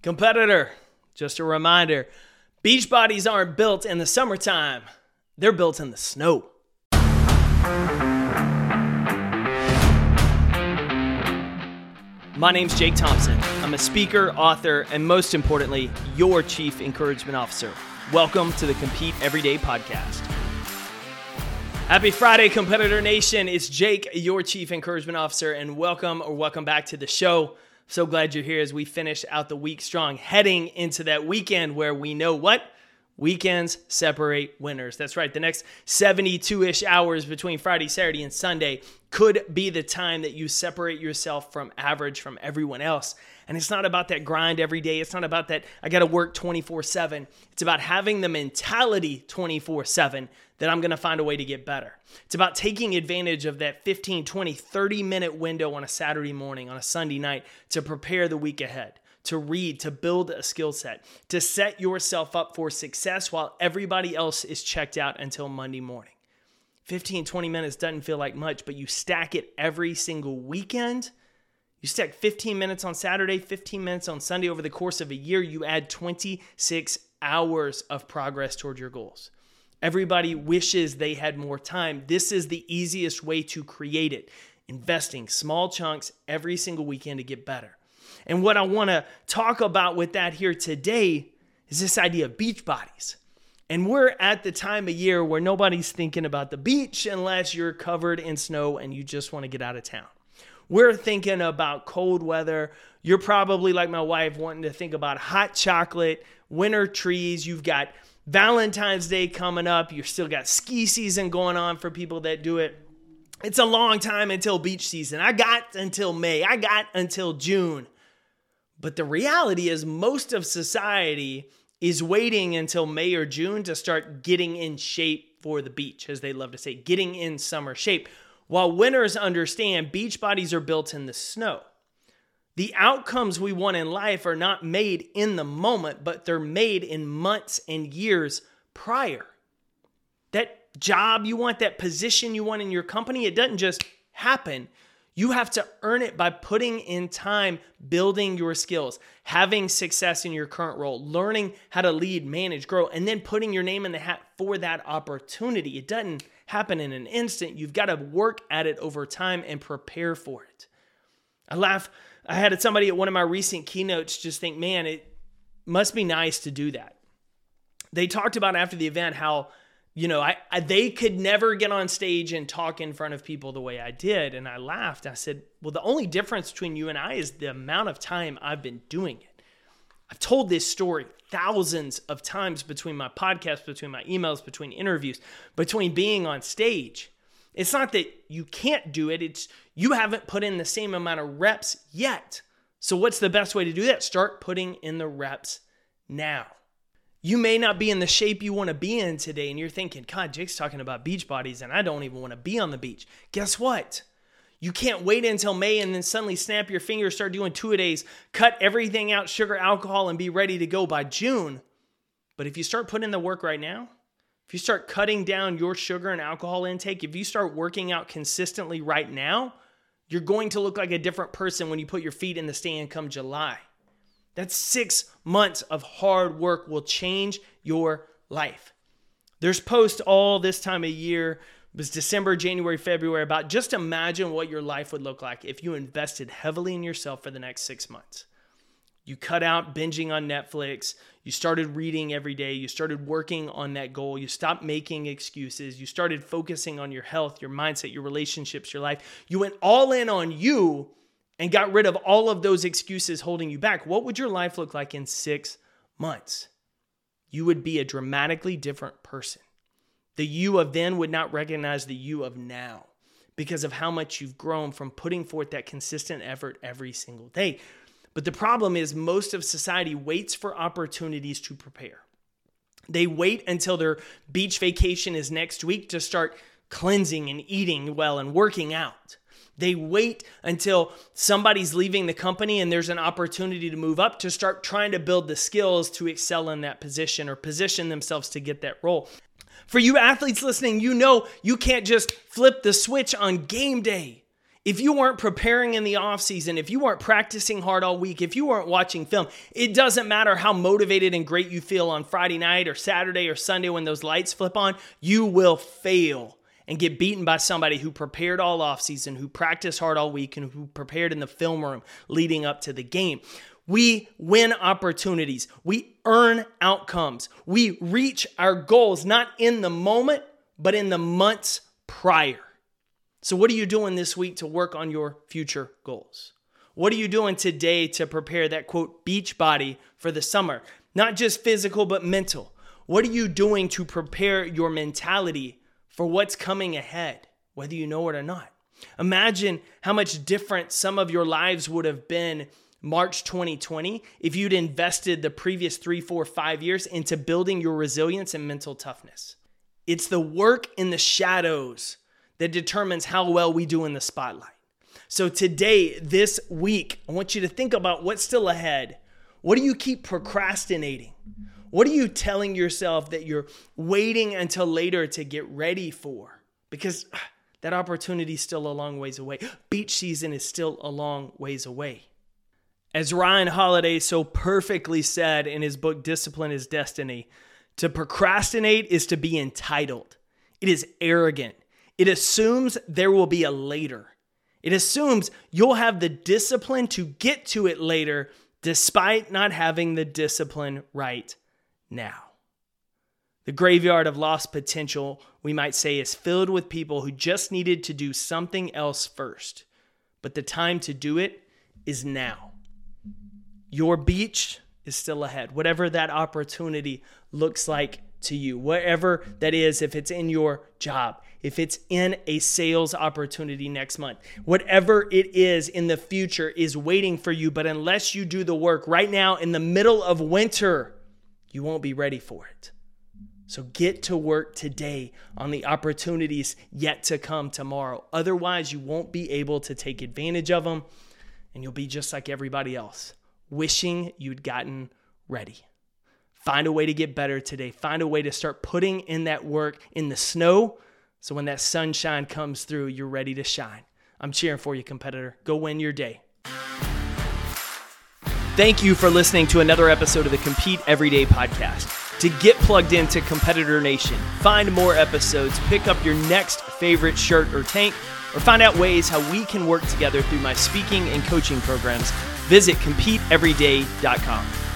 Competitor, just a reminder beach bodies aren't built in the summertime, they're built in the snow. My name's Jake Thompson. I'm a speaker, author, and most importantly, your chief encouragement officer. Welcome to the Compete Everyday podcast. Happy Friday, Competitor Nation. It's Jake, your chief encouragement officer, and welcome or welcome back to the show. So glad you're here as we finish out the week strong, heading into that weekend where we know what? Weekends separate winners. That's right. The next 72 ish hours between Friday, Saturday, and Sunday could be the time that you separate yourself from average, from everyone else. And it's not about that grind every day. It's not about that I got to work 24 7. It's about having the mentality 24 7 that I'm going to find a way to get better. It's about taking advantage of that 15, 20, 30 minute window on a Saturday morning, on a Sunday night to prepare the week ahead, to read, to build a skill set, to set yourself up for success while everybody else is checked out until Monday morning. 15, 20 minutes doesn't feel like much, but you stack it every single weekend. You stack 15 minutes on Saturday, 15 minutes on Sunday over the course of a year, you add 26 hours of progress toward your goals. Everybody wishes they had more time. This is the easiest way to create it. Investing small chunks every single weekend to get better. And what I want to talk about with that here today is this idea of beach bodies. And we're at the time of year where nobody's thinking about the beach unless you're covered in snow and you just want to get out of town. We're thinking about cold weather. You're probably like my wife, wanting to think about hot chocolate, winter trees. You've got Valentine's Day coming up. You've still got ski season going on for people that do it. It's a long time until beach season. I got until May, I got until June. But the reality is, most of society is waiting until May or June to start getting in shape for the beach, as they love to say, getting in summer shape. While winners understand beach bodies are built in the snow. The outcomes we want in life are not made in the moment, but they're made in months and years prior. That job you want, that position you want in your company, it doesn't just happen. You have to earn it by putting in time, building your skills, having success in your current role, learning how to lead, manage, grow, and then putting your name in the hat for that opportunity. It doesn't happen in an instant. You've got to work at it over time and prepare for it. I laugh I had somebody at one of my recent keynotes just think, man, it must be nice to do that. They talked about after the event how, you know, I, I, they could never get on stage and talk in front of people the way I did. And I laughed. I said, well, the only difference between you and I is the amount of time I've been doing it. I've told this story thousands of times between my podcasts, between my emails, between interviews, between being on stage. It's not that you can't do it, it's you haven't put in the same amount of reps yet. So, what's the best way to do that? Start putting in the reps now. You may not be in the shape you want to be in today, and you're thinking, God, Jake's talking about beach bodies, and I don't even want to be on the beach. Guess what? You can't wait until May and then suddenly snap your fingers, start doing two a days, cut everything out, sugar, alcohol, and be ready to go by June. But if you start putting in the work right now, if you start cutting down your sugar and alcohol intake, if you start working out consistently right now, you're going to look like a different person when you put your feet in the stand come July. That six months of hard work will change your life. There's posts all this time of year, it was December, January, February, about just imagine what your life would look like if you invested heavily in yourself for the next six months. You cut out binging on Netflix. You started reading every day. You started working on that goal. You stopped making excuses. You started focusing on your health, your mindset, your relationships, your life. You went all in on you and got rid of all of those excuses holding you back. What would your life look like in six months? You would be a dramatically different person. The you of then would not recognize the you of now because of how much you've grown from putting forth that consistent effort every single day. But the problem is, most of society waits for opportunities to prepare. They wait until their beach vacation is next week to start cleansing and eating well and working out. They wait until somebody's leaving the company and there's an opportunity to move up to start trying to build the skills to excel in that position or position themselves to get that role. For you athletes listening, you know you can't just flip the switch on game day. If you weren't preparing in the off season, if you weren't practicing hard all week, if you weren't watching film, it doesn't matter how motivated and great you feel on Friday night or Saturday or Sunday when those lights flip on, you will fail and get beaten by somebody who prepared all off season, who practiced hard all week, and who prepared in the film room leading up to the game. We win opportunities. We earn outcomes. We reach our goals, not in the moment, but in the months prior. So, what are you doing this week to work on your future goals? What are you doing today to prepare that quote beach body for the summer? Not just physical, but mental. What are you doing to prepare your mentality for what's coming ahead, whether you know it or not? Imagine how much different some of your lives would have been March 2020 if you'd invested the previous three, four, five years into building your resilience and mental toughness. It's the work in the shadows that determines how well we do in the spotlight. So, today, this week, I want you to think about what's still ahead. What do you keep procrastinating? What are you telling yourself that you're waiting until later to get ready for? Because ah, that opportunity is still a long ways away. Beach season is still a long ways away. As Ryan Holiday so perfectly said in his book Discipline is Destiny, to procrastinate is to be entitled. It is arrogant. It assumes there will be a later. It assumes you'll have the discipline to get to it later, despite not having the discipline right now. The graveyard of lost potential, we might say, is filled with people who just needed to do something else first. But the time to do it is now. Your beach is still ahead, whatever that opportunity looks like to you, whatever that is, if it's in your job, if it's in a sales opportunity next month, whatever it is in the future is waiting for you. But unless you do the work right now in the middle of winter, you won't be ready for it. So get to work today on the opportunities yet to come tomorrow. Otherwise, you won't be able to take advantage of them and you'll be just like everybody else, wishing you'd gotten ready. Find a way to get better today. Find a way to start putting in that work in the snow so when that sunshine comes through, you're ready to shine. I'm cheering for you, competitor. Go win your day. Thank you for listening to another episode of the Compete Everyday podcast. To get plugged into Competitor Nation, find more episodes, pick up your next favorite shirt or tank, or find out ways how we can work together through my speaking and coaching programs, visit CompeteEveryday.com.